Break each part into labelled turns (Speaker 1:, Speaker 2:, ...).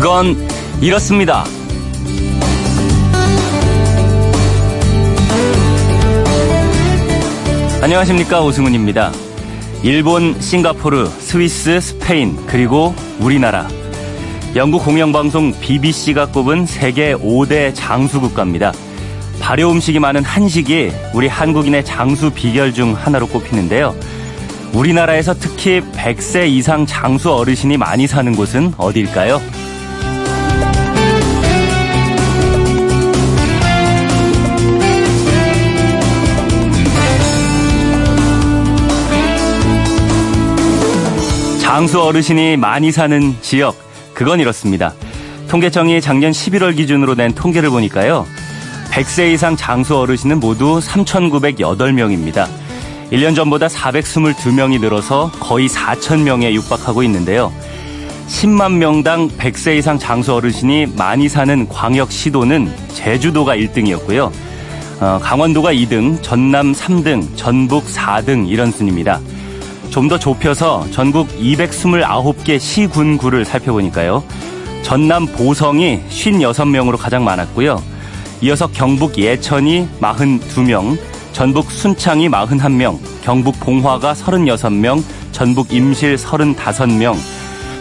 Speaker 1: 그건 이렇습니다. 안녕하십니까 오승훈입니다. 일본, 싱가포르, 스위스, 스페인 그리고 우리나라 영국 공영방송 BBC가 꼽은 세계 5대 장수 국가입니다. 발효 음식이 많은 한식이 우리 한국인의 장수 비결 중 하나로 꼽히는데요. 우리나라에서 특히 100세 이상 장수 어르신이 많이 사는 곳은 어디일까요? 장수 어르신이 많이 사는 지역, 그건 이렇습니다. 통계청이 작년 11월 기준으로 낸 통계를 보니까요. 100세 이상 장수 어르신은 모두 3,908명입니다. 1년 전보다 422명이 늘어서 거의 4,000명에 육박하고 있는데요. 10만 명당 100세 이상 장수 어르신이 많이 사는 광역 시도는 제주도가 1등이었고요. 어, 강원도가 2등, 전남 3등, 전북 4등 이런 순입니다. 좀 더 좁혀서 전국 229개 시군구를 살펴보니까요. 전남 보성이 56명으로 가장 많았고요. 이어서 경북 예천이 42명, 전북 순창이 41명, 경북 봉화가 36명, 전북 임실 35명.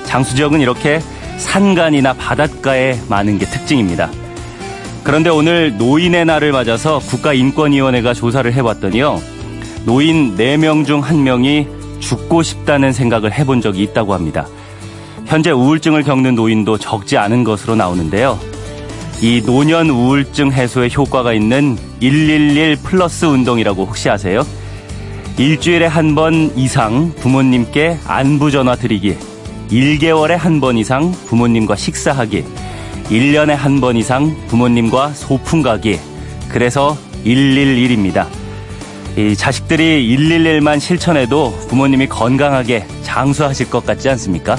Speaker 1: 장수 지역은 이렇게 산간이나 바닷가에 많은 게 특징입니다. 그런데 오늘 노인의 날을 맞아서 국가인권위원회가 조사를 해봤더니요. 노인 4명 중 1명이 죽고 싶다는 생각을 해본 적이 있다고 합니다. 현재 우울증을 겪는 노인도 적지 않은 것으로 나오는데요. 이 노년 우울증 해소에 효과가 있는 111 플러스 운동이라고 혹시 아세요? 일주일에 한 번 이상 부모님께 안부 전화 드리기, 1개월에 한 번 이상 부모님과 식사하기, 1년에 한 번 이상 부모님과 소풍 가기, 그래서 111입니다. 이 자식들이 111만 실천해도 부모님이 건강하게 장수하실 것 같지 않습니까?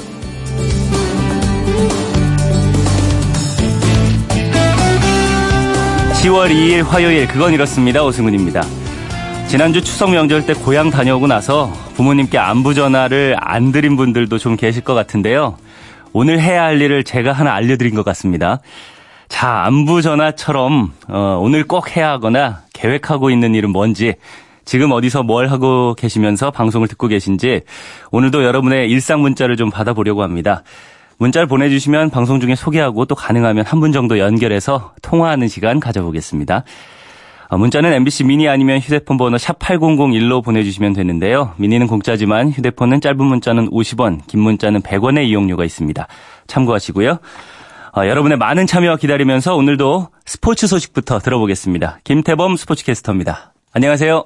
Speaker 1: 10월 2일 화요일 그건 이렇습니다. 오승훈입니다. 지난주 추석 명절 때 고향 다녀오고 나서 부모님께 안부 전화를 안 드린 분들도 좀 계실 것 같은데요. 오늘 해야 할 일을 제가 하나 알려드린 것 같습니다. 자, 안부 전화처럼 어, 오늘 꼭 해야 하거나 계획하고 있는 일은 뭔지 지금 어디서 뭘 하고 계시면서 방송을 듣고 계신지 오늘도 여러분의 일상 문자를 좀 받아보려고 합니다. 문자를 보내주시면 방송 중에 소개하고 또 가능하면 한 분 정도 연결해서 통화하는 시간 가져보겠습니다. 어, 문자는 MBC 미니 아니면 휴대폰 번호 샵 8001로 보내주시면 되는데요. 미니는 공짜지만 휴대폰은 짧은 문자는 50원, 긴 문자는 100원의 이용료가 있습니다. 참고하시고요. 어, 여러분의 많은 참여 기다리면서 오늘도 스포츠 소식부터 들어보겠습니다. 김태범 스포츠캐스터입니다. 안녕하세요.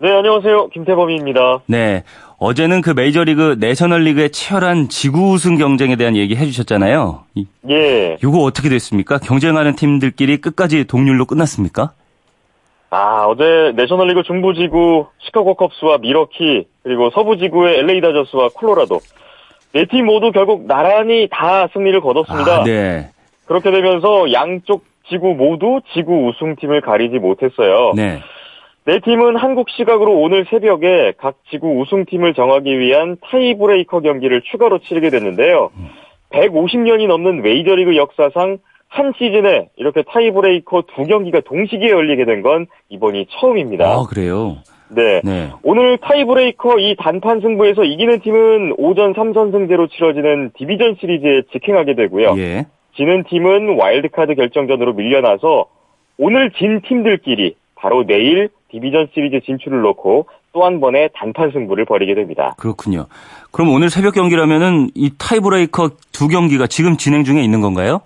Speaker 2: 네, 안녕하세요. 김태범입니다.
Speaker 1: 네. 어제는 그 메이저리그 내셔널리그의 치열한 지구 우승 경쟁에 대한 얘기 해주셨잖아요.
Speaker 2: 예.
Speaker 1: 이거 어떻게 됐습니까? 경쟁하는 팀들끼리 끝까지 동률로 끝났습니까?
Speaker 2: 아, 어제 내셔널리그 중부지구 시카고 컵스와 미러키, 그리고 서부지구의 LA 다저스와 콜로라도. 네 팀 모두 결국 나란히 다 승리를 거뒀습니다.
Speaker 1: 아, 네.
Speaker 2: 그렇게 되면서 양쪽 지구 모두 지구 우승팀을 가리지 못했어요.
Speaker 1: 네.
Speaker 2: 네 팀은 한국 시각으로 오늘 새벽에 각 지구 우승팀을 정하기 위한 타이브레이커 경기를 추가로 치르게 됐는데요. 150년이 넘는 메이저리그 역사상 한 시즌에 이렇게 타이브레이커 두 경기가 동시기에 열리게 된 건 이번이 처음입니다.
Speaker 1: 아, 그래요?
Speaker 2: 네.
Speaker 1: 네.
Speaker 2: 오늘 타이브레이커 이 단판 승부에서 이기는 팀은 5전 3선승제로 치러지는 디비전 시리즈에 직행하게 되고요.
Speaker 1: 예.
Speaker 2: 지는 팀은 와일드카드 결정전으로 밀려나서 오늘 진 팀들끼리 바로 내일 디비전 시리즈 진출을 놓고 또 한 번의 단판 승부를 벌이게 됩니다.
Speaker 1: 그렇군요. 그럼 오늘 새벽 경기라면은 이 타이브레이커 두 경기가 지금 진행 중에 있는 건가요?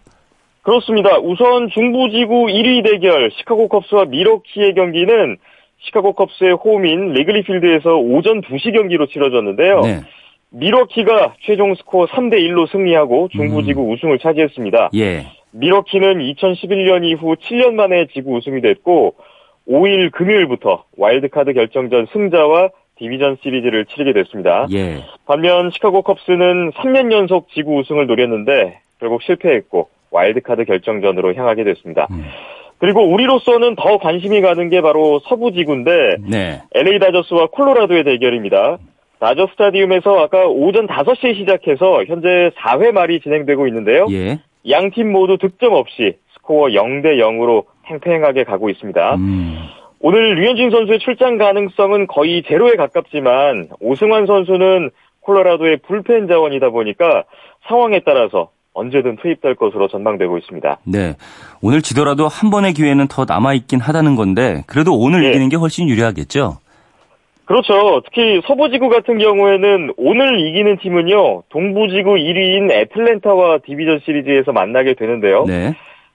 Speaker 2: 그렇습니다. 우선 중부지구 1위 대결 시카고 컵스와 밀워키의 경기는 시카고 컵스의 홈인 리글리 필드에서 오전 2시 경기로 치러졌는데요.
Speaker 1: 네.
Speaker 2: 밀워키가 최종 스코어 3대 1로 승리하고 중부지구 우승을 차지했습니다.
Speaker 1: 예.
Speaker 2: 밀워키는 2011년 이후 7년 만에 지구 우승이 됐고 5일 금요일부터 와일드카드 결정전 승자와 디비전 시리즈를 치르게 됐습니다.
Speaker 1: 예.
Speaker 2: 반면 시카고 컵스는 3년 연속 지구 우승을 노렸는데 결국 실패했고 와일드카드 결정전으로 향하게 됐습니다.
Speaker 1: 음.
Speaker 2: 그리고 우리로서는 더 관심이 가는 게 바로 서부 지구인데
Speaker 1: 네.
Speaker 2: LA 다저스와 콜로라도의 대결입니다. 라저 스타디움에서 아까 오전 5시에 시작해서 현재 4회 말이 진행되고 있는데요.
Speaker 1: 예.
Speaker 2: 양팀 모두 득점 없이 스코어 0대 0으로 팽팽하게 가고 있습니다.
Speaker 1: 음.
Speaker 2: 오늘 류현진 선수의 출장 가능성은 거의 제로에 가깝지만 오승환 선수는 콜로라도의 불펜 자원이다 보니까 상황에 따라서 언제든 투입될 것으로 전망되고 있습니다.
Speaker 1: 네. 오늘 지더라도 한 번의 기회는 더 남아있긴 하다는 건데, 그래도 오늘
Speaker 2: 예.
Speaker 1: 이기는 게 훨씬 유리하겠죠?
Speaker 2: 그렇죠. 특히 서부지구 같은 경우에는 오늘 이기는 팀은요, 동부지구 1위인 애틀랜타와 디비전 시리즈에서 만나게 되는데요.
Speaker 1: 네.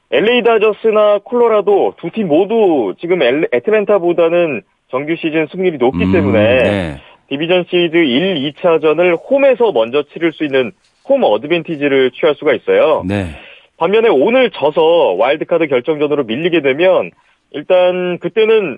Speaker 2: LA 다저스나 콜로라도 두 팀 모두 지금 엘- 애틀랜타보다는 정규 시즌 승률이 높기
Speaker 1: 음,
Speaker 2: 때문에
Speaker 1: 네.
Speaker 2: 디비전 시리즈 1, 2차전을 홈에서 먼저 치를 수 있는 홈 어드밴티지를 취할 수가 있어요.
Speaker 1: 네.
Speaker 2: 반면에 오늘 져서 와일드카드 결정전으로 밀리게 되면 일단 그때는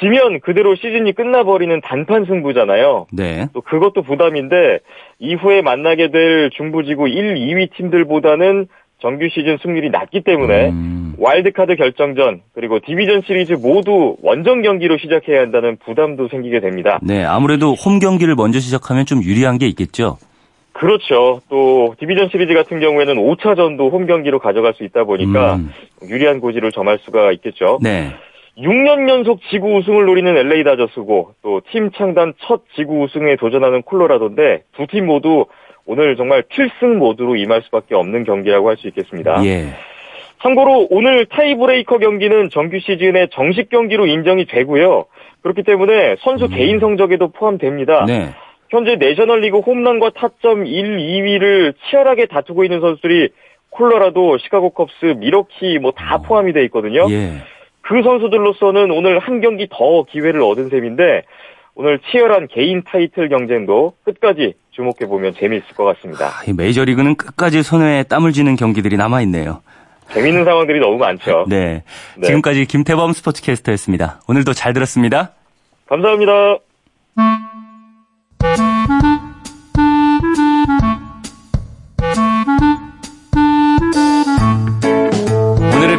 Speaker 2: 지면 그대로 시즌이 끝나버리는 단판 승부잖아요.
Speaker 1: 네.
Speaker 2: 또 그것도 부담인데 이후에 만나게 될 중부지구 1, 2위 팀들보다는 정규 시즌 승률이 낮기 때문에
Speaker 1: 음,
Speaker 2: 와일드카드 결정전 그리고 디비전 시리즈 모두 원정 경기로 시작해야 한다는 부담도 생기게 됩니다.
Speaker 1: 네. 아무래도 홈 경기를 먼저 시작하면 좀 유리한 게 있겠죠?
Speaker 2: 그렇죠. 또 디비전 시리즈 같은 경우에는 5차전도 홈 경기로 가져갈 수 있다 보니까
Speaker 1: 음,
Speaker 2: 유리한 고지를 점할 수가 있겠죠.
Speaker 1: 네.
Speaker 2: 6년 연속 지구 우승을 노리는 LA 다저스고 또 팀 창단 첫 지구 우승에 도전하는 콜로라도인데 두 팀 모두 오늘 정말 필승 모드로 임할 수밖에 없는 경기라고 할 수 있겠습니다.
Speaker 1: 예.
Speaker 2: 참고로 오늘 타이브레이커 경기는 정규 시즌의 정식 경기로 인정이 되고요. 그렇기 때문에 선수 개인 성적에도 포함됩니다.
Speaker 1: 네.
Speaker 2: 현재 내셔널리그 홈런과 타점 1, 2위를 치열하게 다투고 있는 선수들이 콜로라도, 시카고 컵스, 미러키 뭐 다 포함이 돼 있거든요.
Speaker 1: 예.
Speaker 2: 그 선수들로서는 오늘 한 경기 더 기회를 얻은 셈인데 오늘 치열한 개인 타이틀 경쟁도 끝까지 주목해 보면 재미있을 것 같습니다.
Speaker 1: 아, 이 메이저리그는 끝까지 손에 땀을 쥐는 경기들이 남아 있네요.
Speaker 2: 재미있는 상황들이 너무 많죠.
Speaker 1: 네.
Speaker 2: 네.
Speaker 1: 지금까지 김태범 스포츠캐스터였습니다. 오늘도 잘 들었습니다.
Speaker 2: 감사합니다.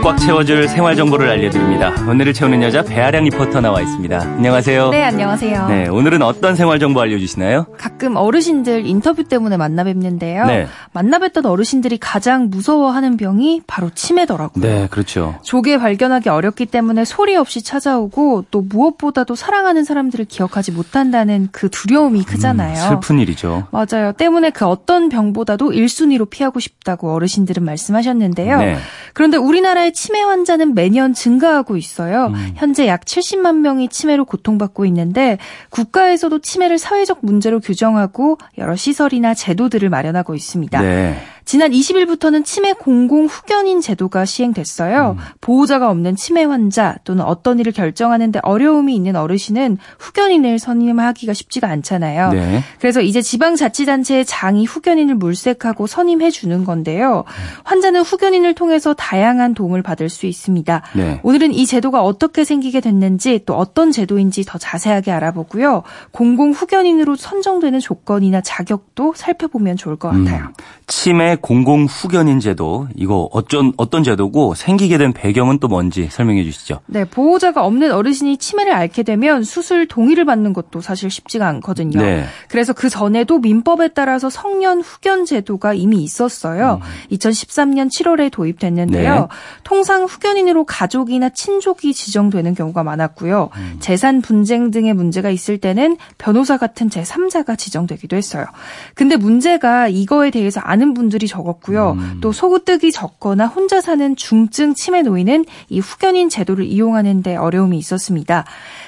Speaker 1: 꽉 채워줄 생활 정보를 알려드립니다. 오늘을 채우는 여자 배아량 리포터 나와 있습니다. 안녕하세요.
Speaker 3: 네, 안녕하세요.
Speaker 1: 네, 오늘은 어떤 생활 정보 알려주시나요?
Speaker 3: 가끔 어르신들 인터뷰 때문에 만나 뵙는데요.
Speaker 1: 네.
Speaker 3: 만나 뵀던 어르신들이 가장 무서워하는 병이 바로 치매더라고요.
Speaker 1: 네, 그렇죠.
Speaker 3: 조기에 발견하기 어렵기 때문에 소리 없이 찾아오고 또 무엇보다도 사랑하는 사람들을 기억하지 못한다는 그 두려움이 크잖아요.
Speaker 1: 음, 슬픈 일이죠.
Speaker 3: 맞아요. 때문에 그 어떤 병보다도 1순위로 피하고 싶다고 어르신들은 말씀하셨는데요.
Speaker 1: 네.
Speaker 3: 그런데 우리나라의 치매 환자는 매년 증가하고 있어요.
Speaker 1: 음.
Speaker 3: 현재 약 70만 명이 치매로 고통받고 있는데 국가에서도 치매를 사회적 문제로 규정하고 여러 시설이나 제도들을 마련하고 있습니다.
Speaker 1: 네.
Speaker 3: 지난 20일부터는 치매 공공 후견인 제도가 시행됐어요.
Speaker 1: 음.
Speaker 3: 보호자가 없는 치매 환자 또는 어떤 일을 결정하는데 어려움이 있는 어르신은 후견인을 선임하기가 쉽지가 않잖아요.
Speaker 1: 네.
Speaker 3: 그래서 이제 지방자치단체의 장이 후견인을 물색하고 선임해 주는 건데요. 환자는 후견인을 통해서 다양한 도움을 받을 수 있습니다.
Speaker 1: 네.
Speaker 3: 오늘은 이 제도가 어떻게 생기게 됐는지 또 어떤 제도인지 더 자세하게 알아보고요. 공공 후견인으로 선정되는 조건이나 자격도 살펴보면 좋을 것 같아요.
Speaker 1: 음, 치매 공공 후견인 제도 이거 어쩐 어떤 제도고 생기게 된 배경은 또 뭔지 설명해 주시죠.
Speaker 3: 네, 보호자가 없는 어르신이 치매를 앓게 되면 수술 동의를 받는 것도 사실 쉽지가 않거든요.
Speaker 1: 네.
Speaker 3: 그래서 그 전에도 민법에 따라서 성년 후견 제도가 이미 있었어요. 2013년 7월에 도입됐는데요.
Speaker 1: 음. 네.
Speaker 3: 통상 후견인으로 가족이나 친족이 지정되는 경우가 많았고요.
Speaker 1: 음.
Speaker 3: 재산 분쟁 등의 문제가 있을 때는 변호사 같은 제3자가 지정되기도 했어요. 근데 문제가 이거에 대해서 아는 분들이 적었고요.
Speaker 1: 음.
Speaker 3: 또 소득이 적거나 혼자 사는 중증 치매 노인은 이 후견인 제도를 이용하는 데 어려움이 있었습니다.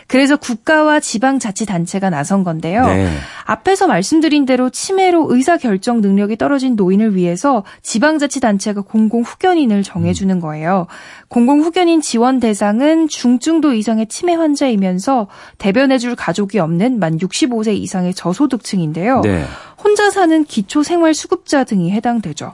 Speaker 3: 그래서 국가와 지방자치단체가 나선 건데요.
Speaker 1: 네.
Speaker 3: 앞에서 말씀드린 대로 치매로 의사 결정 능력이 떨어진 노인을 위해서 지방자치단체가 공공 후견인을 정해주는 거예요. 공공 후견인 지원 대상은 중증도 이상의 치매 환자이면서 대변해줄 가족이 없는 만 65세 이상의 저소득층인데요.
Speaker 1: 네.
Speaker 3: 혼자 사는 기초 생활 수급자 등이 해당되죠.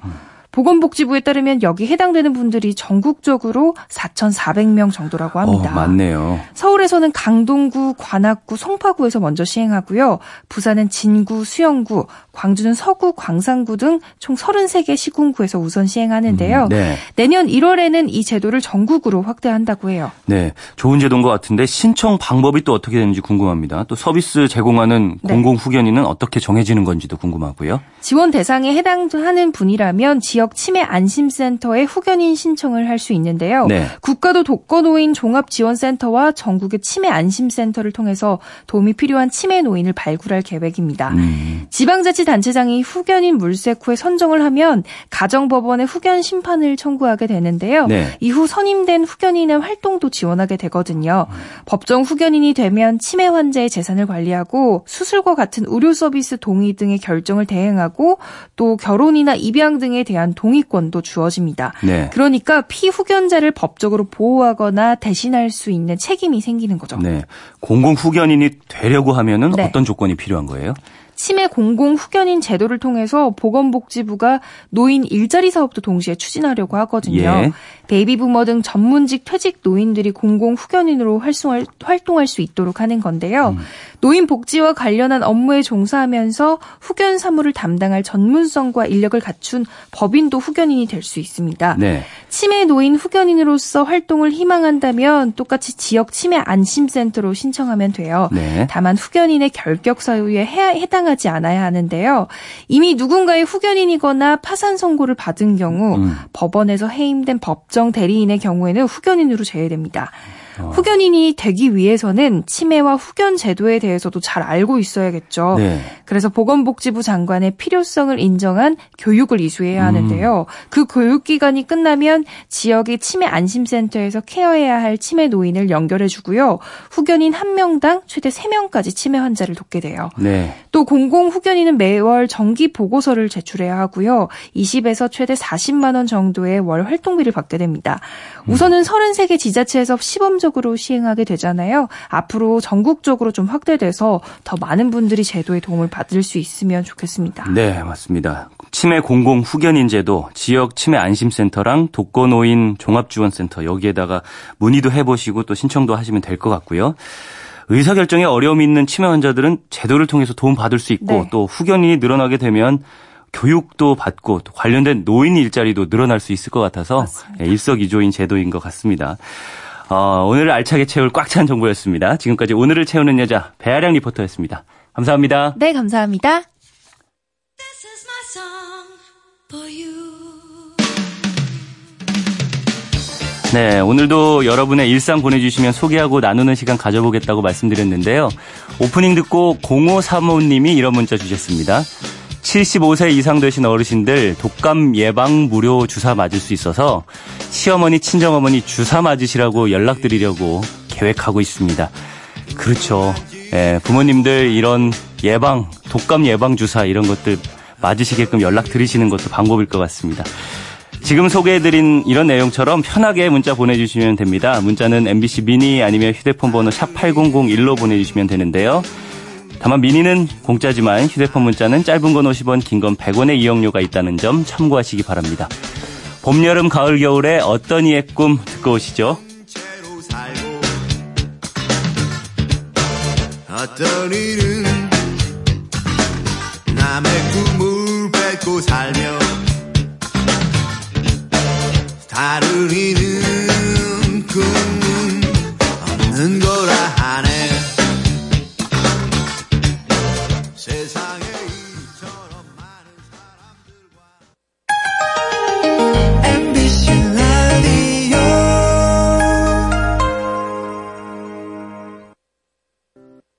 Speaker 3: 보건복지부에 따르면 여기 해당되는 분들이 전국적으로 4,400명 정도라고 합니다.
Speaker 1: 어, 맞네요.
Speaker 3: 서울에서는 강동구, 관악구, 송파구에서 먼저 시행하고요. 부산은 진구, 수영구, 광주는 서구, 광산구 등 총 33개 시군구에서 우선 시행하는데요.
Speaker 1: 음, 네.
Speaker 3: 내년 1월에는 이 제도를 전국으로 확대한다고 해요.
Speaker 1: 네, 좋은 제도인 것 같은데 신청 방법이 또 어떻게 되는지 궁금합니다. 또 서비스 제공하는
Speaker 3: 네.
Speaker 1: 공공 후견인은 어떻게 정해지는 건지도 궁금하고요.
Speaker 3: 지원 대상에 해당하는 분이라면 지역 치매 안심센터에 후견인 신청을 할 수 있는데요.
Speaker 1: 네.
Speaker 3: 국가도 독거노인 종합지원센터와 전국의 치매 안심센터를 통해서 도움이 필요한 치매 노인을 발굴할 계획입니다.
Speaker 1: 음,
Speaker 3: 지방자치 단체장이 후견인 물색 후에 선정을 하면 가정법원에 후견 심판을 청구하게 되는데요.
Speaker 1: 네.
Speaker 3: 이후 선임된 후견인의 활동도 지원하게 되거든요. 법정 후견인이 되면 치매 환자의 재산을 관리하고 수술과 같은 의료 서비스 동의 등의 결정을 대행하고 또 결혼이나 입양 등에 대한 동의권도 주어집니다.
Speaker 1: 네.
Speaker 3: 그러니까 피후견자를 법적으로 보호하거나 대신할 수 있는 책임이 생기는 거죠.
Speaker 1: 네. 공공 후견인이 되려고 하면은
Speaker 3: 네.
Speaker 1: 어떤 조건이 필요한 거예요?
Speaker 3: 치매 공공 후견인 제도를 통해서 보건복지부가 노인 일자리 사업도 동시에 추진하려고 하거든요.
Speaker 1: 예.
Speaker 3: 베이비 부머 등 전문직 퇴직 노인들이 공공 후견인으로 활동할, 활동할 수 있도록 하는 건데요.
Speaker 1: 음.
Speaker 3: 노인 복지와 관련한 업무에 종사하면서 후견 사무를 담당할 전문성과 인력을 갖춘 법인도 후견인이 될 수 있습니다.
Speaker 1: 네.
Speaker 3: 치매 노인 후견인으로서 활동을 희망한다면 똑같이 지역 치매 안심센터로 신청하면 돼요.
Speaker 1: 네.
Speaker 3: 다만 후견인의 결격 사유에 해- 해당하 지 않아야 하는데요. 이미 누군가의 후견인이거나 파산 선고를 받은 경우
Speaker 1: 음.
Speaker 3: 법원에서 해임된 법정 대리인의 경우에는 후견인으로 제외됩니다.
Speaker 1: 어.
Speaker 3: 후견인이 되기 위해서는 치매와 후견 제도에 대해서도 잘 알고 있어야겠죠.
Speaker 1: 네.
Speaker 3: 그래서 보건복지부 장관의 필요성을 인정한 교육을 이수해야 하는데요. 그 교육 기간이 끝나면 지역의 치매 안심센터에서 케어해야 할 치매 노인을 연결해 주고요. 후견인 한 명당 최대 3명까지 치매 환자를 돕게 돼요.
Speaker 1: 네.
Speaker 3: 또 공공 후견인은 매월 정기 보고서를 제출해야 하고요. 20에서 최대 40만 원 정도의 월 활동비를 받게 됩니다. 우선은 33개 지자체에서 시범 적으로 시행하게 되잖아요. 앞으로 전국적으로 좀 확대돼서 더 많은 분들이 제도에 도움을 받을 수 있으면 좋겠습니다.
Speaker 1: 네, 맞습니다. 치매 공공 후견인 제도, 지역 치매 안심센터랑 독거노인 종합지원센터 여기에다가 문의도 해보시고 또 신청도 하시면 될 것 같고요. 의사결정에 어려움이 있는 치매 환자들은 제도를 통해서 도움 받을 수 있고
Speaker 3: 네.
Speaker 1: 또 후견인이 늘어나게 되면 교육도 받고 또 관련된 노인 일자리도 늘어날 수 있을 것 같아서
Speaker 3: 맞습니다.
Speaker 1: 예, 일석이조인 제도인 것 같습니다. 어, 오늘 알차게 채울 꽉 찬 정보였습니다. 지금까지 오늘을 채우는 여자 배아량 리포터였습니다. 감사합니다.
Speaker 3: 네, 감사합니다.
Speaker 1: 네, 오늘도 여러분의 일상 보내주시면 소개하고 나누는 시간 가져보겠다고 말씀드렸는데요. 오프닝 듣고 0535님이 이런 문자 주셨습니다. 75세 이상 되신 어르신들 독감 예방 무료 주사 맞을 수 있어서 시어머니, 친정어머니 주사 맞으시라고 연락드리려고 계획하고 있습니다. 그렇죠. 예, 부모님들 이런 예방, 독감 예방 주사 이런 것들 맞으시게끔 연락드리시는 것도 방법일 것 같습니다. 지금 소개해드린 이런 내용처럼 편하게 문자 보내주시면 됩니다. 문자는 MBC 미니 아니면 휴대폰 번호 샵 8001로 보내주시면 되는데요. 다만 미니는 공짜지만 휴대폰 문자는 짧은 건 50원, 긴 건 100원의 이용료가 있다는 점 참고하시기 바랍니다. 봄, 여름, 가을, 겨울에 어떤 이의 꿈 듣고 오시죠.
Speaker 4: 어떤 이는 남의 꿈을 뺏고 살며 다른 이는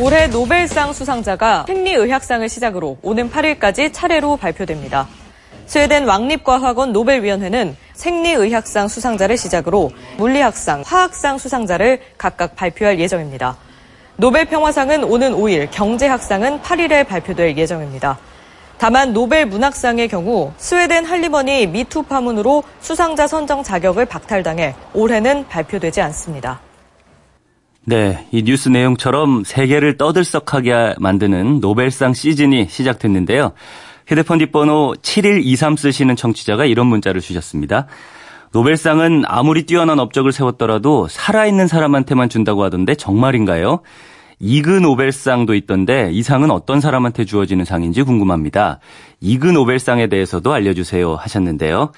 Speaker 5: 올해 노벨상 수상자가 생리의학상을 시작으로 오는 8일까지 차례로 발표됩니다. 스웨덴 왕립과학원 노벨위원회는 생리의학상 수상자를 시작으로 물리학상, 화학상 수상자를 각각 발표할 예정입니다. 노벨 평화상은 오는 5일, 경제학상은 8일에 발표될 예정입니다. 다만 노벨 문학상의 경우 스웨덴 할리번이 미투 파문으로 수상자 선정 자격을 박탈당해 올해는 발표되지 않습니다.
Speaker 1: 네, 이 뉴스 내용처럼 세계를 떠들썩하게 만드는 노벨상 시즌이 시작됐는데요. 휴대폰 뒷번호 7123 쓰시는 청취자가 이런 문자를 주셨습니다. 노벨상은 아무리 뛰어난 업적을 세웠더라도 살아있는 사람한테만 준다고 하던데 정말인가요? 이그 노벨상도 있던데 이 상은 어떤 사람한테 주어지는 상인지 궁금합니다. 이그 노벨상에 대해서도 알려주세요 하셨는데요.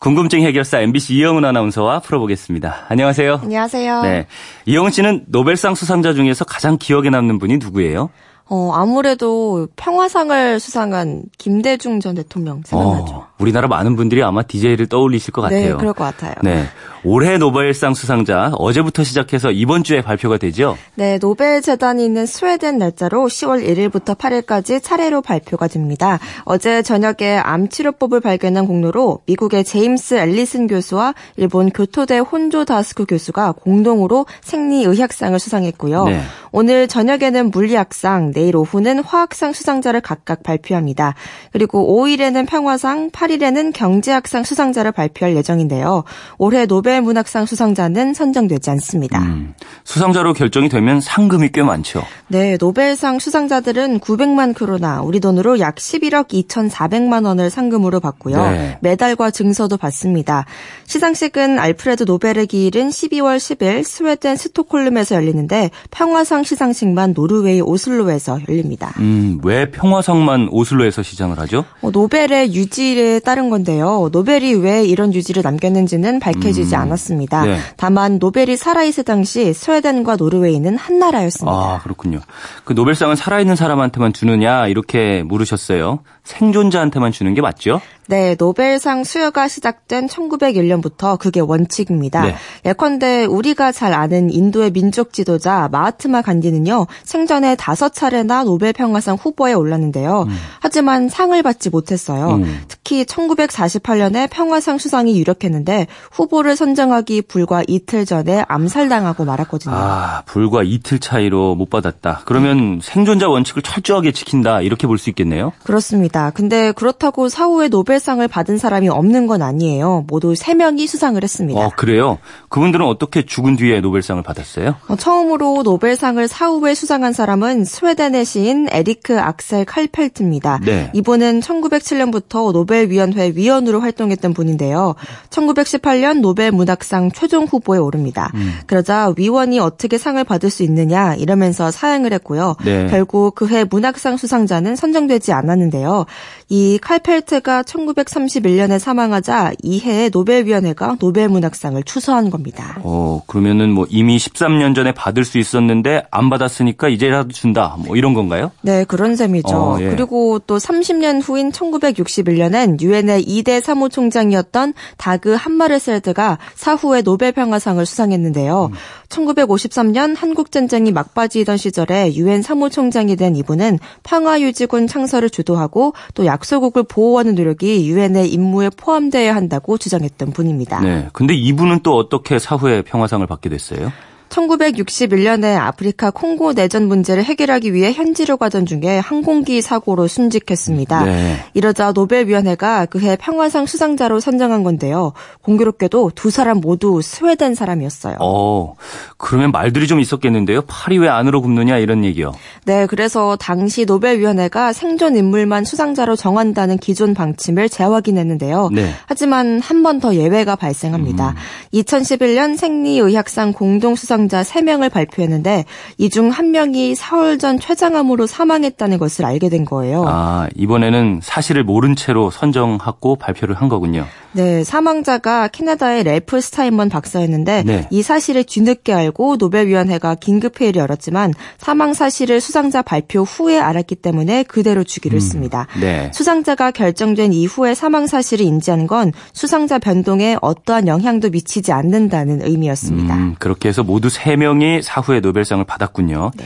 Speaker 1: 궁금증 해결사 MBC 이영은 아나운서와 풀어보겠습니다. 안녕하세요.
Speaker 6: 안녕하세요.
Speaker 1: 네. 이영은 씨는 노벨상 수상자 중에서 가장 기억에 남는 분이 누구예요?
Speaker 6: 어, 아무래도 평화상을 수상한 김대중 전 대통령 생각나죠.
Speaker 1: 어, 우리나라 많은 분들이 아마 DJ를 떠올리실 것
Speaker 6: 네,
Speaker 1: 같아요.
Speaker 6: 그럴 것 같아요.
Speaker 1: 네. 올해 노벨상 수상자 어제부터 시작해서 이번 주에 발표가 되죠?
Speaker 6: 네, 노벨 재단이 있는 스웨덴 날짜로 10월 1일부터 8일까지 차례로 발표가 됩니다. 어제 저녁에 암 치료법을 발견한 공로로 미국의 제임스 앨리슨 교수와 일본 교토대 혼조 다스쿠 교수가 공동으로 생리의학상을 수상했고요.
Speaker 1: 네.
Speaker 6: 오늘 저녁에는 물리학상, 내일 오후는 화학상 수상자를 각각 발표합니다. 그리고 5일에는 평화상, 8 일에는 경제학상 수상자를 발표할 예정인데요. 올해 노벨 문학상 수상자는 선정되지 않습니다.
Speaker 1: 음, 수상자로 결정이 되면 상금이 꽤 많죠.
Speaker 6: 네, 노벨상 수상자들은 900만 크로나, 우리 돈으로 약 11억 2,400만 원을 상금으로 받고요.
Speaker 1: 네.
Speaker 6: 메달과 증서도 받습니다. 시상식은 알프레드 노벨의 기일인 12월 10일 스웨덴 스톡홀름에서 열리는데 평화상 시상식만 노르웨이 오슬로에서 열립니다.
Speaker 1: 음, 왜 평화상만 오슬로에서 시상을 하죠?
Speaker 6: 어, 노벨의 유지에 따른 건데요. 노벨이 왜 이런 유지를 남겼는지는 밝혀지지 않았습니다.
Speaker 1: 네.
Speaker 6: 다만 노벨이 살아있을 당시 스웨덴과 노르웨이는 한 나라였습니다.
Speaker 1: 아, 그렇군요. 그 노벨상은 살아있는 사람한테만 주느냐 이렇게 물으셨어요. 생존자한테만 주는 게 맞죠?
Speaker 6: 네, 노벨상 수여가 시작된 1901년부터 그게 원칙입니다.
Speaker 1: 네.
Speaker 6: 예컨대 우리가 잘 아는 인도의 민족 지도자 마하트마 간디는요, 생전에 다섯 차례나 노벨 평화상 후보에 올랐는데요. 하지만 상을 받지 못했어요.
Speaker 1: 음.
Speaker 6: 특히 1948년에 평화상 수상이 유력했는데 후보를 선정하기 불과 이틀 전에 암살당하고 말았거든요.
Speaker 1: 아, 불과 이틀 차이로 못 받았다. 그러면 생존자 원칙을 철저하게 지킨다 이렇게 볼 수 있겠네요.
Speaker 6: 그렇습니다. 근데 그렇다고 사후에 노벨상을 받은 사람이 없는 건 아니에요. 모두 3명이 수상을 했습니다.
Speaker 1: 어, 그래요? 그분들은 어떻게 죽은 뒤에 노벨상을 받았어요?
Speaker 6: 어, 처음으로 노벨상을 사후에 수상한 사람은 스웨덴의 시인 에리크 악셀 칼펠트입니다.
Speaker 1: 네.
Speaker 6: 이분은 1907년부터 노벨위원회 위원으로 활동했던 분인데요. 1918년 노벨 문학상 최종 후보에 오릅니다.
Speaker 1: 음.
Speaker 6: 그러자 위원이 어떻게 상을 받을 수 있느냐 이러면서 사양을 했고요.
Speaker 1: 네.
Speaker 6: 결국 그해 문학상 수상자는 선정되지 않았는데요. 이 칼펠트가 1931년에 사망하자 이해에 노벨위원회가 노벨 문학상을 추서한 겁니다.
Speaker 1: 어, 그러면은 뭐 이미 13년 전에 받을 수 있었는데 안 받았으니까 이제라도 준다. 뭐 이런 건가요?
Speaker 6: 네, 그런 셈이죠.
Speaker 1: 어, 예.
Speaker 6: 그리고 또 30년 후인 1961년엔 유엔의 2대 사무총장이었던 다그 함마르셸드가 사후에 노벨 평화상을 수상했는데요. 1953년 한국 전쟁이 막바지이던 시절에 유엔 사무총장이 된 이분은 평화유지군 창설을 주도하고 또 약소국을 보호하는 노력이 유엔의 임무에 포함되어야 한다고 주장했던 분입니다.
Speaker 1: 네. 근데 이분은 또 어떻게 사후에 평화상을 받게 됐어요?
Speaker 6: 1961년에 아프리카 콩고 내전 문제를 해결하기 위해 현지로 가던 중에 항공기 사고로 순직했습니다.
Speaker 1: 네.
Speaker 6: 이러자 노벨위원회가 그해 평화상 수상자로 선정한 건데요. 공교롭게도 두 사람 모두 스웨덴 사람이었어요.
Speaker 1: 어, 그러면 말들이 좀 있었겠는데요. 팔이 왜 안으로 굽느냐 이런 얘기요.
Speaker 6: 네, 그래서 당시 노벨위원회가 생존 인물만 수상자로 정한다는 기존 방침을 재확인했는데요.
Speaker 1: 네.
Speaker 6: 하지만 한 번 더 예외가 발생합니다. 2011년 생리의학상 공동 수상 자 3명을 발표했는데 이 중 한 명이 사흘 전 췌장암으로 사망했다는 것을 알게 된 거예요.
Speaker 1: 아, 이번에는 사실을 모른 채로 선정하고 발표를 한 거군요.
Speaker 6: 네, 사망자가 캐나다의 랠프 스타인먼 박사였는데
Speaker 1: 네.
Speaker 6: 이 사실을 뒤늦게 알고 노벨위원회가 긴급 회의를 열었지만 사망 사실을 수상자 발표 후에 알았기 때문에 그대로 주기로 했습니다.
Speaker 1: 네.
Speaker 6: 수상자가 결정된 이후에 사망 사실을 인지한 건 수상자 변동에 어떠한 영향도 미치지 않는다는 의미였습니다.
Speaker 1: 음, 그렇게 해서 모두 세명이 사후에 노벨상을 받았군요.
Speaker 6: 네.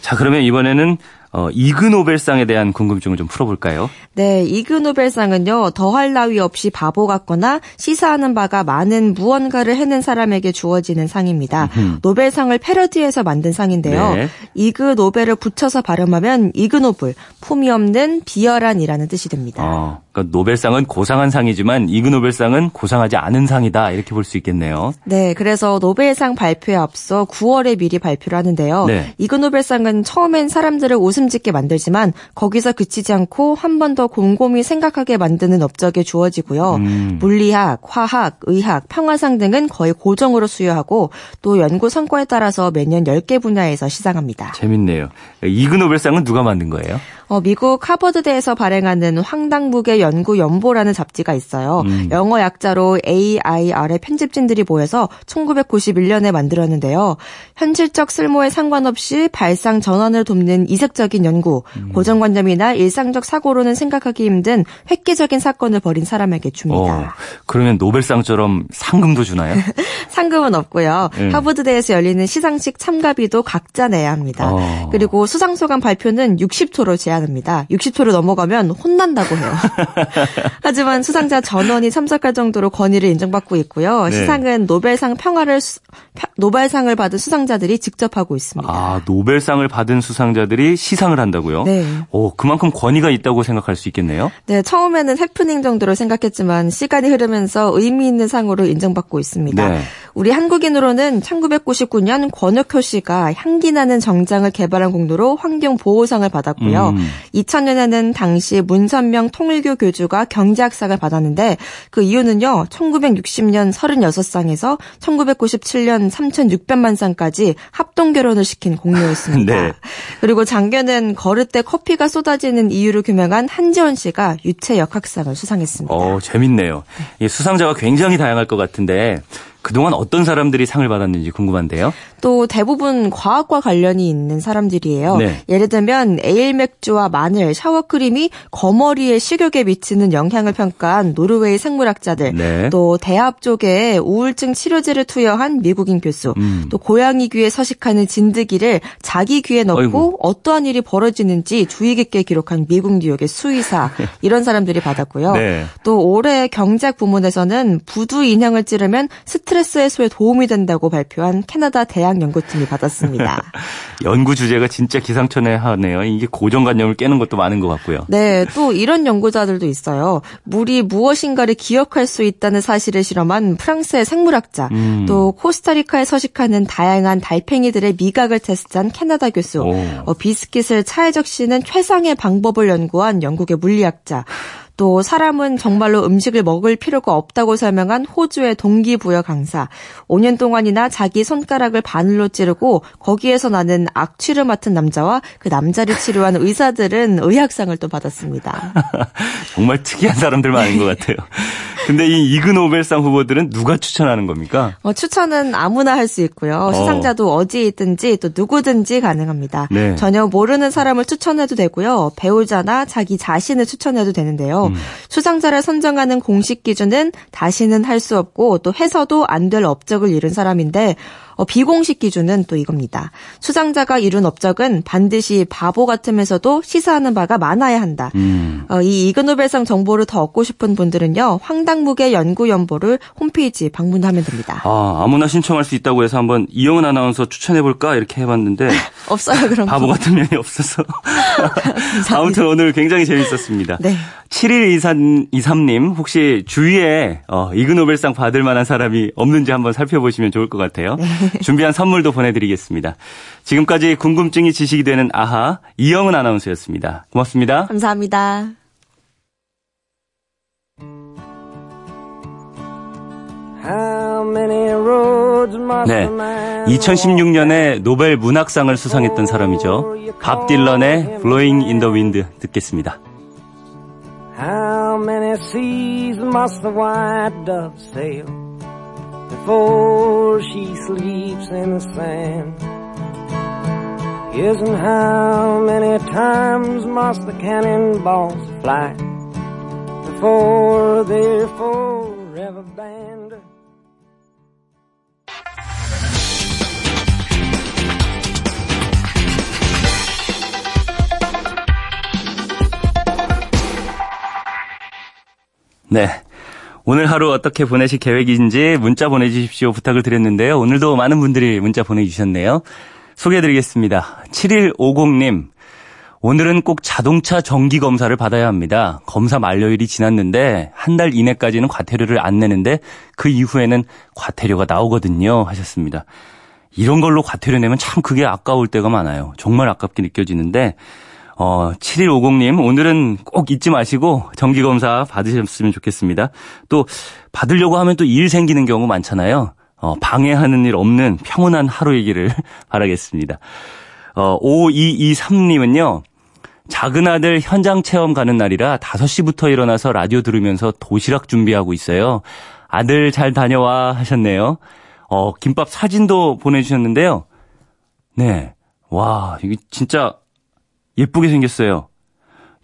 Speaker 1: 자, 그러면 이번에는 어, 이그 노벨상에 대한 궁금증을 좀 풀어볼까요?
Speaker 6: 네, 이그 노벨상은요, 더할 나위 없이 바보 같거나 시사하는 바가 많은 무언가를 해낸 사람에게 주어지는 상입니다. 노벨상을 패러디해서 만든 상인데요.
Speaker 1: 네.
Speaker 6: 이그 노벨을 붙여서 발음하면 ignoble, 품위 없는 비열한이라는 뜻이 됩니다.
Speaker 1: 어, 그러니까 노벨상은 고상한 상이지만 이그 노벨상은 고상하지 않은 상이다 이렇게 볼 수 있겠네요.
Speaker 6: 네, 그래서 노벨상 발표에 앞서 9월에 미리 발표를 하는데요.
Speaker 1: 네.
Speaker 6: 이그 노벨상은 처음엔 사람들을 웃음 짓게 만들지만 거기서 그치지 않고 한 번 더 곰곰이 생각하게 만드는 업적에 주어지고요.
Speaker 1: 음.
Speaker 6: 물리학, 화학, 의학, 평화상 등은 거의 고정으로 수여하고 또 연구 성과에 따라서 매년 10개 분야에서 시상합니다.
Speaker 1: 재밌네요. 이그 노벨상은 누가 만든 거예요?
Speaker 6: 어, 미국 하버드대에서 발행하는 황당무계 연구 연보라는 잡지가 있어요.
Speaker 1: 음.
Speaker 6: 영어 약자로 AIR의 편집진들이 모여서 1991년에 만들었는데요. 현실적 쓸모에 상관없이 발상 전환을 돕는 이색적인 연구,
Speaker 1: 음.
Speaker 6: 고정관념이나 일상적 사고로는 생각하기 힘든 획기적인 사건을 벌인 사람에게 줍니다.
Speaker 1: 어, 그러면 노벨상처럼 상금도 주나요?
Speaker 6: 상금은 없고요.
Speaker 1: 음.
Speaker 6: 하버드대에서 열리는 시상식 참가비도 각자 내야 합니다.
Speaker 1: 어.
Speaker 6: 그리고 수상소감 발표는 60초로 제한 합니다. 60초를 넘어가면 혼난다고 해요. 하지만 수상자 전원이 참석할 정도로 권위를 인정받고 있고요.
Speaker 1: 네.
Speaker 6: 시상은 노벨상 평화를 수- 펴- 노벨상을 받은 수상자들이 직접 하고 있습니다.
Speaker 1: 아, 노벨상을 받은 수상자들이 시상을 한다고요?
Speaker 6: 네.
Speaker 1: 오, 그만큼 권위가 있다고 생각할 수 있겠네요.
Speaker 6: 네, 처음에는 해프닝 정도로 생각했지만 시간이 흐르면서 의미 있는 상으로 인정받고 있습니다.
Speaker 1: 네.
Speaker 6: 우리 한국인으로는 1999년 권혁효 씨가 향기 나는 정장을 개발한 공로로 환경 보호상을 받았고요.
Speaker 1: 음.
Speaker 6: 2000년에는 당시 문선명 통일교 교주가 경제학상을 받았는데 그 이유는요. 1960년 36상에서 1997년 3600만 상까지 합동 결혼을 시킨 공로였습니다.
Speaker 1: 네.
Speaker 6: 그리고 작년엔 걸을 때 커피가 쏟아지는 이유로 유명한 한지원 씨가 유체 역학상을 수상했습니다.
Speaker 1: 어, 재밌네요. 이 수상자가 굉장히 다양할 것 같은데 그동안 어떤 사람들이 상을 받았는지 궁금한데요.
Speaker 6: 또 대부분 과학과 관련이 있는 사람들이에요.
Speaker 1: 네.
Speaker 6: 예를 들면 에일 맥주와 마늘, 사워크림이 거머리의 식욕에 미치는 영향을 평가한 노르웨이 생물학자들,
Speaker 1: 네.
Speaker 6: 또 대합조개에 우울증 치료제를 투여한 미국인 교수,
Speaker 1: 음.
Speaker 6: 또 고양이 귀에 서식하는 진드기를 자기 귀에 넣고
Speaker 1: 아이고.
Speaker 6: 어떠한 일이 벌어지는지 주의 깊게 기록한 미국 뉴욕의 수의사 이런 사람들이 받았고요.
Speaker 1: 네.
Speaker 6: 또 올해 경제학 부문에서는 부두 인형을 찌르면 스트레스 해소에 도움이 된다고 발표한 캐나다 대학 연구팀이 받았습니다.
Speaker 1: 연구 주제가 진짜 기상천외하네요. 이게 고정관념을 깨는 것도 많은 것 같고요.
Speaker 6: 네, 또 이런 연구자들도 있어요. 물이 무엇인가를 기억할 수 있다는 사실을 실험한 프랑스의 생물학자,
Speaker 1: 음.
Speaker 6: 또 코스타리카에 서식하는 다양한 달팽이들의 미각을 테스트한 캐나다 교수,
Speaker 1: 오.
Speaker 6: 어, 비스킷을 차에 적시는 최상의 방법을 연구한 영국의 물리학자, 또 사람은 정말로 음식을 먹을 필요가 없다고 설명한 호주의 동기부여 강사, 5년 동안이나 자기 손가락을 바늘로 찌르고 거기에서 나는 악취를 맡은 남자와 그 남자를 치료한 의사들은 의학상을 또 받았습니다.
Speaker 1: 정말 특이한 사람들 많은 것 같아요. 근데 이 이그 노벨상 후보들은 누가 추천하는 겁니까?
Speaker 6: 어, 추천은 아무나 할 수 있고요. 수상자도 어디에 있든지 또 누구든지 가능합니다.
Speaker 1: 네.
Speaker 6: 전혀 모르는 사람을 추천해도 되고요. 배우자나 자기 자신을 추천해도 되는데요.
Speaker 1: 음.
Speaker 6: 수상자를 선정하는 공식 기준은 다시는 할 수 없고 또 해서도 안 될 업적을 이룬 사람인데 어, 비공식 기준은 또 이겁니다. 수상자가 이룬 업적은 반드시 바보 같으면서도 시사하는 바가 많아야 한다.
Speaker 1: 음.
Speaker 6: 어, 이 이그노벨상 정보를 더 얻고 싶은 분들은요. 황당무계 연구연보를 홈페이지 방문하면 됩니다.
Speaker 1: 아, 아무나 신청할 수 있다고 해서 한번 이영은 아나운서 추천해볼까? 이렇게 해봤는데,
Speaker 6: 없어요 그런
Speaker 1: 바보
Speaker 6: 거.
Speaker 1: 같은 면이 없어서. 아무튼 오늘 굉장히 재밌었습니다.
Speaker 6: 네.
Speaker 1: 7123님, 혹시 주위에 어, 이그노벨상 받을 만한 사람이 없는지 한번 살펴보시면 좋을 것 같아요. 준비한 선물도 보내드리겠습니다. 지금까지 궁금증이 지식이 되는 아하, 이영은 아나운서였습니다. 고맙습니다.
Speaker 6: 감사합니다.
Speaker 1: 네. 2016년에 노벨 문학상을 수상했던 사람이죠. 밥 딜런의 Blowing in the Wind 듣겠습니다.
Speaker 7: How many seas must the white dove sail before she sleeps in the sand. Yes, and how many times must the cannonballs fly before they're forever banned?
Speaker 1: 네. 오늘 하루 어떻게 보내실 계획인지 문자 보내주십시오 부탁을 드렸는데요. 오늘도 많은 분들이 문자 보내주셨네요. 소개해드리겠습니다. 7150님. 오늘은 꼭 자동차 정기 검사를 받아야 합니다. 검사 만료일이 지났는데 한 달 이내까지는 과태료를 안 내는데 그 이후에는 과태료가 나오거든요. 하셨습니다. 이런 걸로 과태료 내면 참 그게 아까울 때가 많아요. 정말 아깝게 느껴지는데 어, 7150님, 오늘은 꼭 잊지 마시고 정기검사 받으셨으면 좋겠습니다. 또, 받으려고 하면 또 일 생기는 경우 많잖아요. 어, 방해하는 일 없는 평온한 하루이기를 바라겠습니다. 어, 5223님은요, 작은 아들 현장 체험 가는 날이라 5시부터 일어나서 라디오 들으면서 도시락 준비하고 있어요. 아들 잘 다녀와 하셨네요. 어, 김밥 사진도 보내주셨는데요. 네. 와, 이게 진짜 예쁘게 생겼어요.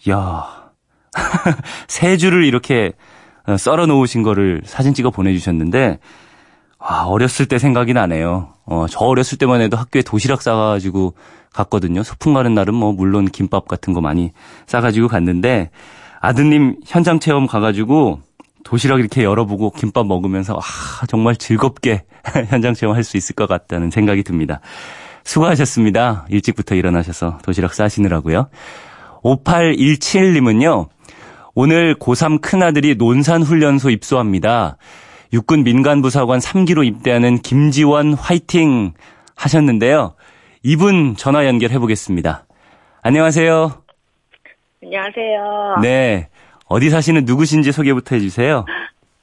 Speaker 1: 이야. 세 줄을 이렇게 어, 썰어 놓으신 거를 사진 찍어 보내주셨는데, 아, 어렸을 때 생각이 나네요. 어, 저 어렸을 때만 해도 학교에 도시락 싸가지고 갔거든요. 소풍 가는 날은 뭐, 물론 김밥 같은 거 많이 싸가지고 갔는데, 아드님 현장 체험 가가지고 도시락 이렇게 열어보고 김밥 먹으면서, 아, 정말 즐겁게 현장 체험 할 수 있을 것 같다는 생각이 듭니다. 수고하셨습니다. 일찍부터 일어나셔서 도시락 싸시느라고요. 5817님은요. 오늘 고3 큰아들이 논산훈련소 입소합니다. 육군 민간부사관 3기로 입대하는 김지원 화이팅 하셨는데요. 이분 전화 연결해 보겠습니다. 안녕하세요.
Speaker 8: 안녕하세요.
Speaker 1: 네. 어디 사시는 누구신지 소개부터 해주세요.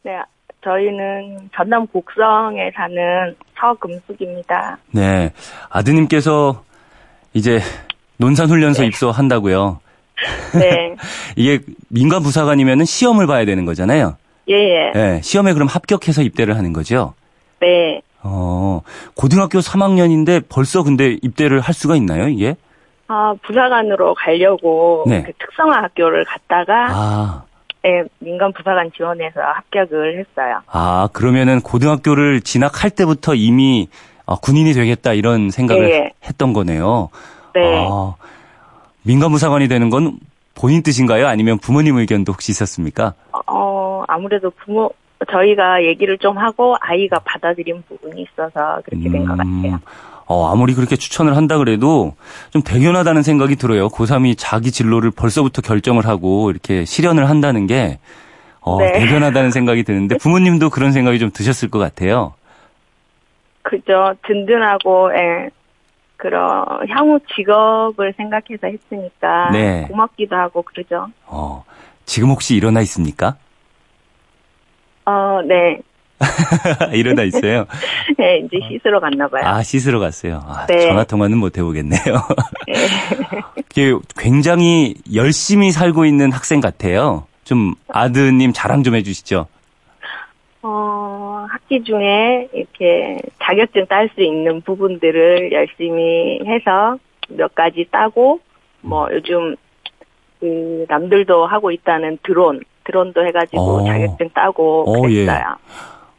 Speaker 8: 네, 저희는 전남 곡성에 사는 서금숙입니다.
Speaker 1: 네. 아드님께서 이제 논산훈련소 입소한다고요.
Speaker 8: 네.
Speaker 1: 이게 민간 부사관이면 시험을 봐야 되는 거잖아요.
Speaker 8: 예, 예.
Speaker 1: 네, 시험에 그럼 합격해서 입대를 하는 거죠?
Speaker 8: 네.
Speaker 1: 어, 고등학교 3학년인데 벌써 근데 입대를 할 수가 있나요, 이게?
Speaker 8: 아, 부사관으로 가려고
Speaker 1: 네.
Speaker 8: 그 특성화 학교를 갔다가
Speaker 1: 아,
Speaker 8: 예, 민간 부사관 지원해서 합격을 했어요.
Speaker 1: 아, 그러면은 고등학교를 진학할 때부터 이미 아, 군인이 되겠다 이런 생각을
Speaker 8: 예, 예.
Speaker 1: 했던 거네요.
Speaker 8: 네.
Speaker 1: 아, 민간 부사관이 되는 건 본인 뜻인가요? 아니면 부모님 의견도 혹시 있었습니까?
Speaker 8: 어, 아무래도 부모 저희가 얘기를 좀 하고 아이가 받아들인 부분이 있어서 그렇게 된것
Speaker 1: 음,
Speaker 8: 같아요.
Speaker 1: 어, 아무리 그렇게 추천을 한다 그래도 좀 대견하다는 생각이 들어요. 고3이 자기 진로를 벌써부터 결정을 하고 이렇게 실현을 한다는 게, 어,
Speaker 8: 네.
Speaker 1: 대견하다는 생각이 드는데 부모님도 그런 생각이 좀 드셨을 것 같아요.
Speaker 8: 그죠. 든든하고, 예. 그런, 향후 직업을 생각해서 했으니까.
Speaker 1: 네.
Speaker 8: 고맙기도 하고, 그러죠.
Speaker 1: 어, 지금 혹시 일어나 있습니까?
Speaker 8: 어, 네.
Speaker 1: 일어나 있어요.
Speaker 8: 네, 이제 씻으러 갔나 봐요.
Speaker 1: 아, 씻으러 갔어요. 아,
Speaker 8: 네.
Speaker 1: 전화 통화는 못 해보겠네요. 이게 굉장히 열심히 살고 있는 학생 같아요. 좀 아드님 자랑 좀 해주시죠.
Speaker 8: 어, 학기 중에 이렇게 자격증 딸 수 있는 부분들을 열심히 해서 몇 가지 따고, 뭐 요즘 그 남들도 하고 있다는 드론, 드론도 해가지고
Speaker 1: 어.
Speaker 8: 자격증 따고
Speaker 1: 어, 예.
Speaker 8: 그랬어요.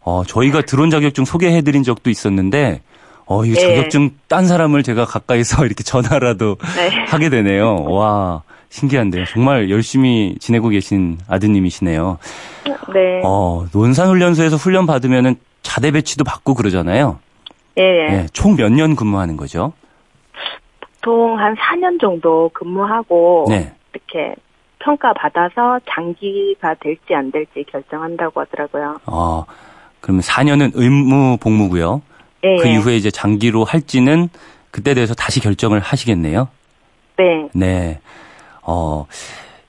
Speaker 1: 어, 저희가 드론 자격증 소개해드린 적도 있었는데, 어, 이
Speaker 8: 네.
Speaker 1: 자격증 딴 사람을 제가 가까이서 이렇게 전화라도
Speaker 8: 네.
Speaker 1: 하게 되네요. 와, 신기한데요. 정말 열심히 지내고 계신 아드님이시네요.
Speaker 8: 네.
Speaker 1: 어, 논산훈련소에서 훈련 받으면은 자대 배치도 받고 그러잖아요.
Speaker 8: 예, 예.
Speaker 1: 예, 총몇 년 근무하는 거죠?
Speaker 8: 보통 한 4년 정도 근무하고
Speaker 1: 네.
Speaker 8: 이렇게 평가 받아서 장기가 될지 안 될지 결정한다고 하더라고요.
Speaker 1: 어, 그러면 4년은 의무 복무고요.
Speaker 8: 예,
Speaker 1: 그
Speaker 8: 예.
Speaker 1: 이후에 이제 장기로 할지는 그때 대해서 다시 결정을 하시겠네요.
Speaker 8: 네.
Speaker 1: 네. 어,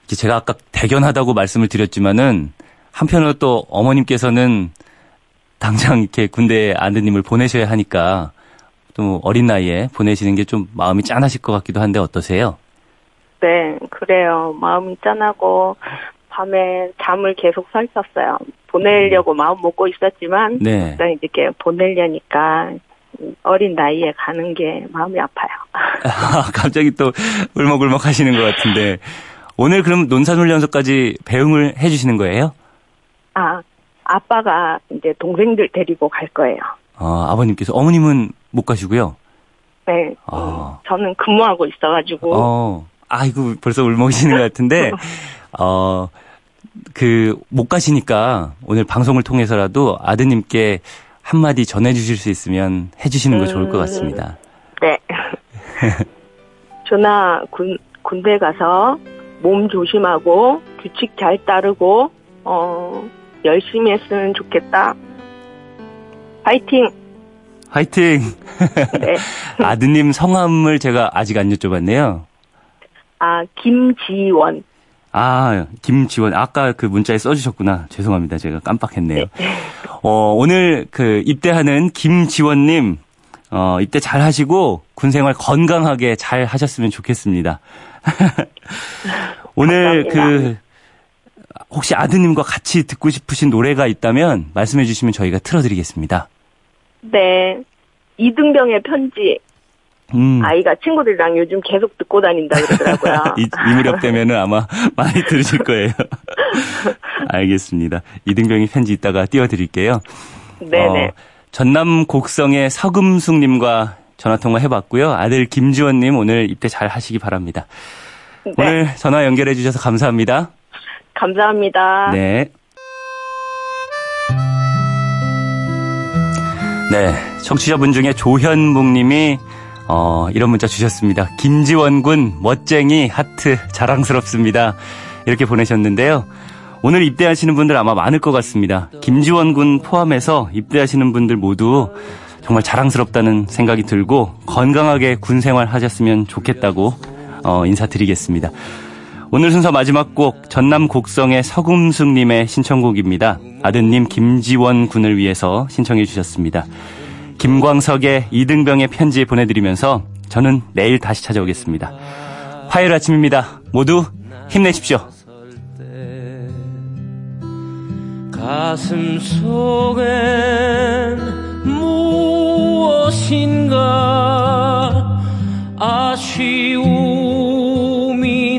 Speaker 1: 이제 제가 아까 대견하다고 말씀을 드렸지만은 한편으로 또 어머님께서는 당장 이렇게 군대에 아드님을 보내셔야 하니까 또 어린 나이에 보내시는 게 좀 마음이 짠하실 것 같기도 한데 어떠세요?
Speaker 8: 네, 그래요. 마음이 짠하고 밤에 잠을 계속 설쳤어요. 보내려고 마음 먹고 있었지만
Speaker 1: 음. 네.
Speaker 8: 일단 이렇게 보내려니까 어린 나이에 가는 게 마음이 아파요.
Speaker 1: 아, 갑자기 또 울먹울먹 하시는 것 같은데 오늘 그럼 논산훈련소까지 배웅을 해주시는 거예요?
Speaker 8: 아, 아빠가 이제 동생들 데리고 갈 거예요.
Speaker 1: 어, 아버님께서 어머님은 못 가시고요.
Speaker 8: 네,
Speaker 1: 아.
Speaker 8: 저는 근무하고 있어가지고
Speaker 1: 어, 아이고 벌써 울먹이시는 것 같은데 어, 그 못 가시니까 오늘 방송을 통해서라도 아드님께 한마디 전해주실 수 있으면 해주시는 거 좋을 것 같습니다.
Speaker 8: 네. 전하 군 군대 가서 몸 조심하고 규칙 잘 따르고 어 열심히 했으면 좋겠다. 파이팅.
Speaker 1: 화이팅!
Speaker 8: 네.
Speaker 1: 아드님 성함을 제가 아직 안 여쭤봤네요.
Speaker 8: 아 김지원.
Speaker 1: 아, 김지원. 아까 그 문자에 써주셨구나. 죄송합니다. 제가 깜빡했네요. 어, 오늘 그 입대하는 김지원님, 어, 입대 잘 하시고 군 생활 건강하게 잘 하셨으면 좋겠습니다. 오늘 그, 혹시 아드님과 같이 듣고 싶으신 노래가 있다면 말씀해 주시면 저희가 틀어드리겠습니다.
Speaker 8: 네. 이등병의 편지.
Speaker 1: 음.
Speaker 8: 아이가 친구들이랑 요즘 계속 듣고 다닌다 그러더라고요.
Speaker 1: 이, 이 무렵 되면은 아마 많이 들으실 거예요. 알겠습니다. 이등병이 편지 있다가 띄워드릴게요.
Speaker 8: 네네.
Speaker 1: 어, 전남 곡성의 서금숙님과 전화통화 해봤고요. 아들 김지원님 오늘 입대 잘 하시기 바랍니다.
Speaker 8: 네.
Speaker 1: 오늘 전화 연결해 주셔서 감사합니다.
Speaker 8: 감사합니다.
Speaker 1: 네. 네. 청취자분 중에 조현묵 님이 어, 이런 문자 주셨습니다. 김지원 군 멋쟁이 하트 자랑스럽습니다. 이렇게 보내셨는데요. 오늘 입대하시는 분들 아마 많을 것 같습니다. 김지원 군 포함해서 입대하시는 분들 모두 정말 자랑스럽다는 생각이 들고 건강하게 군 생활 하셨으면 좋겠다고 어, 인사드리겠습니다. 오늘 순서 마지막 곡 전남 곡성의 서금숙님의 신청곡입니다. 아드님 김지원 군을 위해서 신청해 주셨습니다. 김광석의 이등병의 편지 보내드리면서 저는 내일 다시 찾아오겠습니다. 화요일 아침입니다. 모두 힘내십시오.
Speaker 9: 가슴 속엔 무엇인가 아쉬움이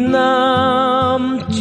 Speaker 9: 남지만